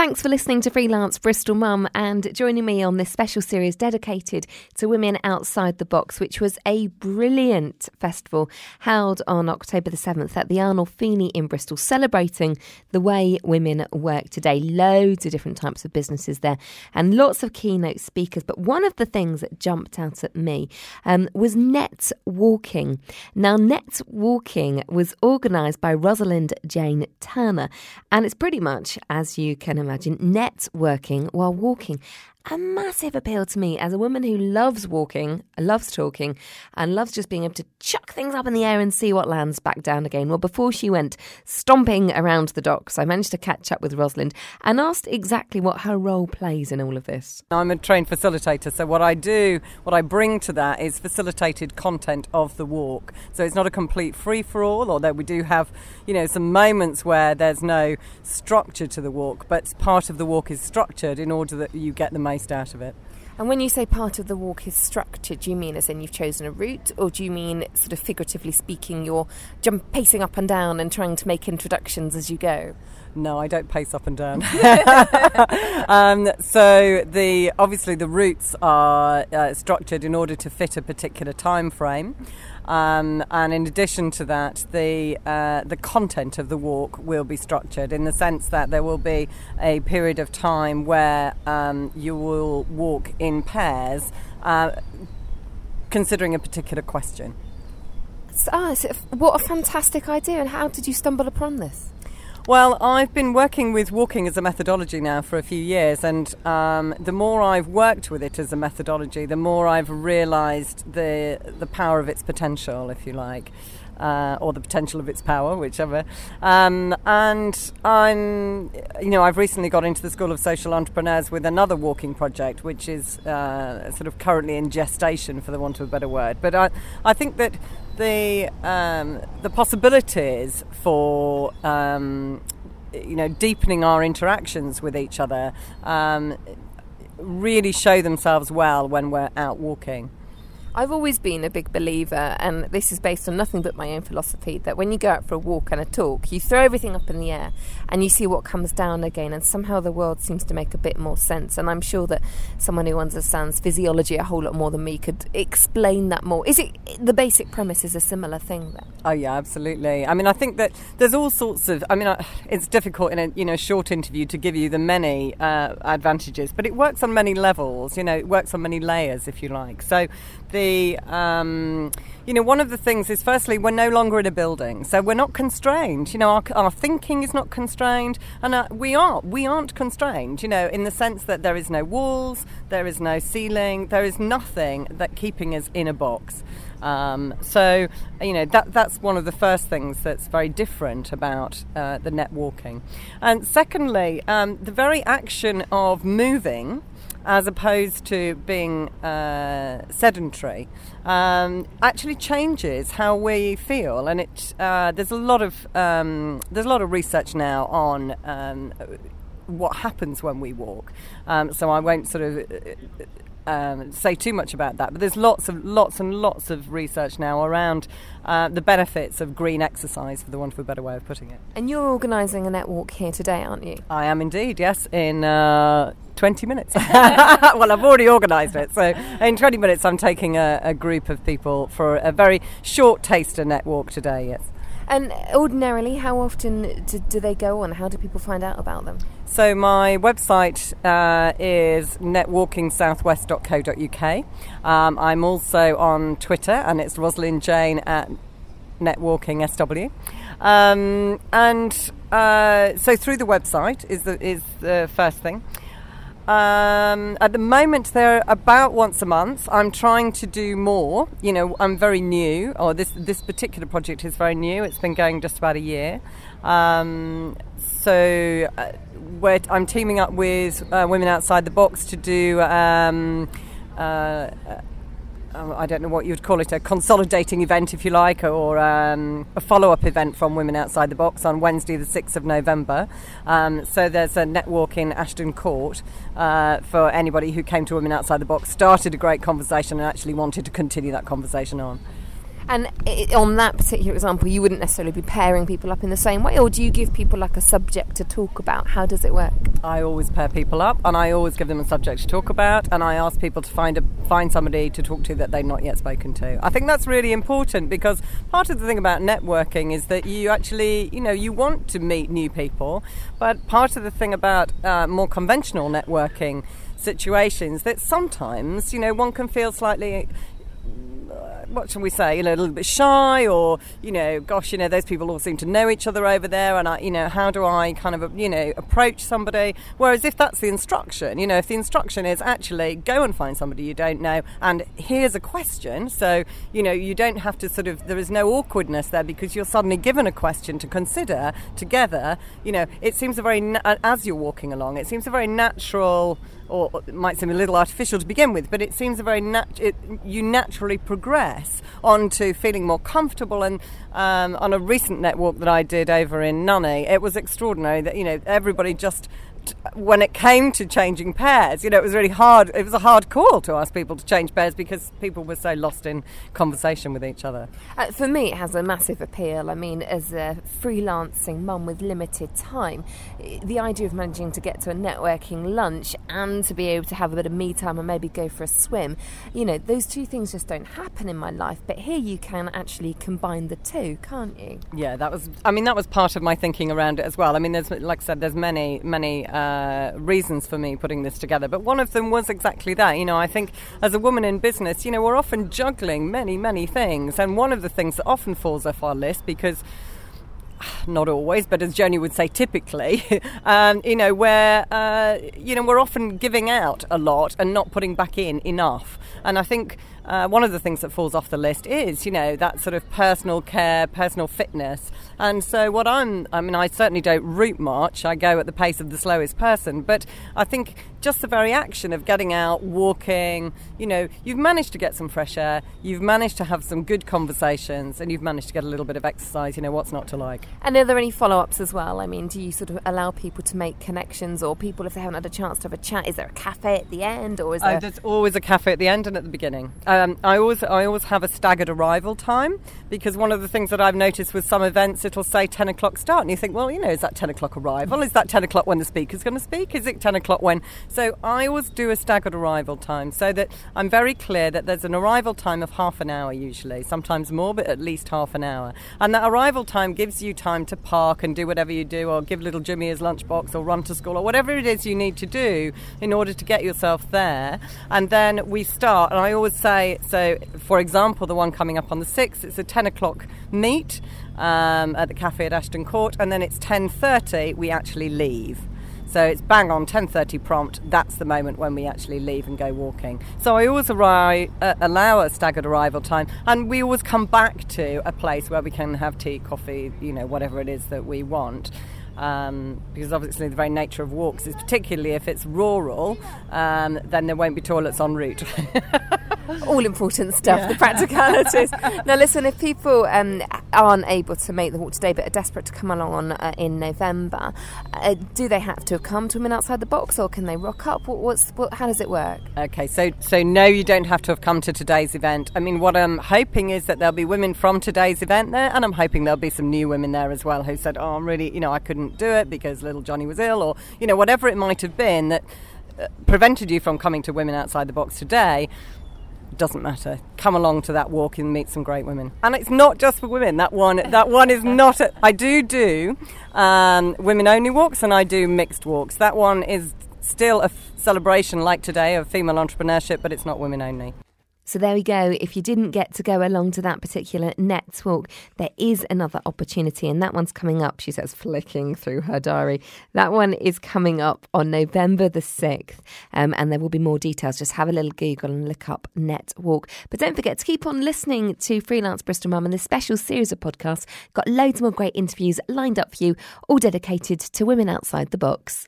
Thanks for listening to Freelance Bristol Mum and joining me on this special series dedicated to women outside the box, which was a brilliant festival held on October the 7th at the Arnolfini in Bristol, celebrating the way women work today. Loads of different types of businesses there and lots of keynote speakers. But one of the things that jumped out at me um, was net walking. Now, net walking was organised by Rosalind Jane Turner, and it's pretty much, as you can imagine, networking while walking a massive appeal to me as a woman who loves walking, loves talking, and loves just being able to chuck things up in the air and see what lands back down again. Well, before she went stomping around the docks, I managed to catch up with Rosalind and asked exactly what her role plays in all of this. I'm a trained facilitator, so what I do, what I bring to that is facilitated content of the walk. So it's not a complete free for all, although we do have, you know, some moments where there's no structure to the walk, but part of the walk is structured in order that you get the most out of it. And when you say part of the walk is structured, do you mean as in you've chosen a route, or do you mean sort of figuratively speaking, you're jump pacing up and down and trying to make introductions as you go? No, I don't pace up and down. um, so the obviously the routes are uh, structured in order to fit a particular time frame. Um, and in addition to that, the uh, the content of the walk will be structured in the sense that there will be a period of time where um, you will walk in pairs, uh, considering a particular question. Ah, what a fantastic idea! And how did you stumble upon this? Well, I've been working with walking as a methodology now for a few years, and um, the more I've worked with it as a methodology, the more I've realised the the power of its potential, if you like. Uh, or the potential of its power, whichever. Um, and I'm, you know, I've recently got into the School of Social Entrepreneurs with another walking project, which is uh, sort of currently in gestation, for the want of a better word. But I, I think that the um, the possibilities for um, you know deepening our interactions with each other um, really show themselves well when we're out walking. I've always been a big believer, and this is based on nothing but my own philosophy, that when you go out for a walk and a talk, you throw everything up in the air and you see what comes down again, and somehow the world seems to make a bit more sense. And I'm sure that someone who understands physiology a whole lot more than me could explain that more. Is it the basic premise is a similar thing then? Oh yeah, absolutely. I mean, I think that there's all sorts of. I mean, it's difficult in a you know short interview to give you the many uh, advantages, but it works on many levels. You know, it works on many layers, if you like. So the um, you know one of the things is firstly we're no longer in a building so we're not constrained. You know our, our thinking is not constrained and uh, we are we aren't constrained you know in the sense that there is no walls there is no ceiling there is nothing that keeping us in a box. Um, so you know that that's one of the first things that's very different about uh, the net walking and secondly um, the very action of moving as opposed to being uh, sedentary, um, actually changes how we feel. And it uh, there's a lot of um, there's a lot of research now on. Um, what happens when we walk? Um, so I won't sort of um, say too much about that, but there's lots of lots and lots of research now around uh, the benefits of green exercise, for the want of a better way of putting it. And you're organising a net walk here today, aren't you? I am indeed. Yes, in. Uh, 20 minutes. well, I've already organised it. So, in 20 minutes, I'm taking a, a group of people for a very short taster net walk today, yes. And ordinarily, how often do, do, they go on? How do people find out about them? So my website uh, is netwalkingsouthwest.co.uk. Um, I'm also on Twitter, and it's Rosalind Jane at netwalkingsw. Um, and uh, so through the website is the is the first thing. Um, at the moment, they're about once a month. I'm trying to do more. You know, I'm very new, or this this particular project is very new. It's been going just about a year. Um, so, uh, I'm teaming up with uh, Women Outside the Box to do. Um, uh, I don't know what you'd call it, a consolidating event, if you like, or um, a follow up event from Women Outside the Box on Wednesday, the 6th of November. Um, so there's a netwalk in Ashton Court uh, for anybody who came to Women Outside the Box, started a great conversation, and actually wanted to continue that conversation on. And on that particular example, you wouldn't necessarily be pairing people up in the same way, or do you give people like a subject to talk about? How does it work? I always pair people up, and I always give them a subject to talk about, and I ask people to find a find somebody to talk to that they've not yet spoken to. I think that's really important because part of the thing about networking is that you actually, you know, you want to meet new people, but part of the thing about uh, more conventional networking situations that sometimes, you know, one can feel slightly what shall we say, you know, a little bit shy, or you know, gosh, you know, those people all seem to know each other over there, and I, you know, how do I kind of, you know, approach somebody? Whereas if that's the instruction, you know, if the instruction is actually go and find somebody you don't know, and here's a question, so you know, you don't have to sort of, there is no awkwardness there because you're suddenly given a question to consider together. You know, it seems a very, as you're walking along, it seems a very natural or it might seem a little artificial to begin with, but it seems a very nat- it, you naturally progress onto feeling more comfortable. And um, on a recent netwalk that I did over in Nunney, it was extraordinary that you know everybody just when it came to changing pairs, you know, it was really hard. It was a hard call to ask people to change pairs because people were so lost in conversation with each other. Uh, for me, it has a massive appeal. I mean, as a freelancing mum with limited time, the idea of managing to get to a networking lunch and to be able to have a bit of me time and maybe go for a swim, you know, those two things just don't happen in my life. But here you can actually combine the two, can't you? Yeah, that was. I mean, that was part of my thinking around it as well. I mean, there's like I said, there's many, many uh, reasons for me putting this together. But one of them was exactly that. You know, I think as a woman in business, you know, we're often juggling many, many things. And one of the things that often falls off our list because not always, but as Joni would say, typically, um, you know, where, uh, you know, we're often giving out a lot and not putting back in enough. And I think uh, one of the things that falls off the list is, you know, that sort of personal care, personal fitness. And so, what I'm, I mean, I certainly don't route march, I go at the pace of the slowest person, but I think just the very action of getting out, walking, you know, you've managed to get some fresh air, you've managed to have some good conversations, and you've managed to get a little bit of exercise, you know, what's not to like. And are there any follow ups as well? I mean, do you sort of allow people to make connections, or people, if they haven't had a chance to have a chat, is there a cafe at the end, or is oh, there. Oh, there's always a cafe at the end and at the beginning. Um, I always I always have a staggered arrival time because one of the things that I've noticed with some events it'll say ten o'clock start and you think well you know is that ten o'clock arrival is that ten o'clock when the speaker's going to speak is it ten o'clock when so I always do a staggered arrival time so that I'm very clear that there's an arrival time of half an hour usually sometimes more but at least half an hour and that arrival time gives you time to park and do whatever you do or give little Jimmy his lunchbox or run to school or whatever it is you need to do in order to get yourself there and then we start and I always say so for example, the one coming up on the 6th, it's a 10 o'clock meet um, at the cafe at Ashton Court, and then it's 10.30 we actually leave. So it's bang on 10:30 prompt. That's the moment when we actually leave and go walking. So I always arrive, uh, allow a staggered arrival time, and we always come back to a place where we can have tea, coffee, you know, whatever it is that we want. Um, because obviously the very nature of walks is particularly if it's rural, um, then there won't be toilets en route. all important stuff, yeah. the practicalities. now, listen, if people um, aren't able to make the walk today but are desperate to come along uh, in November, uh, do they have to have come to Women Outside the Box or can they rock up? What, what's, what, how does it work? Okay, so, so no, you don't have to have come to today's event. I mean, what I'm hoping is that there'll be women from today's event there, and I'm hoping there'll be some new women there as well who said, oh, I'm really, you know, I couldn't do it because little Johnny was ill, or, you know, whatever it might have been that uh, prevented you from coming to Women Outside the Box today doesn't matter. Come along to that walk and meet some great women. And it's not just for women. That one, that one is not. A, I do do um, women only walks and I do mixed walks. That one is still a f- celebration like today of female entrepreneurship, but it's not women only. So there we go. If you didn't get to go along to that particular net walk, there is another opportunity, and that one's coming up. She says, flicking through her diary. That one is coming up on November the 6th, um, and there will be more details. Just have a little Google and look up Net Walk. But don't forget to keep on listening to Freelance Bristol Mum and this special series of podcasts. Got loads more great interviews lined up for you, all dedicated to women outside the box.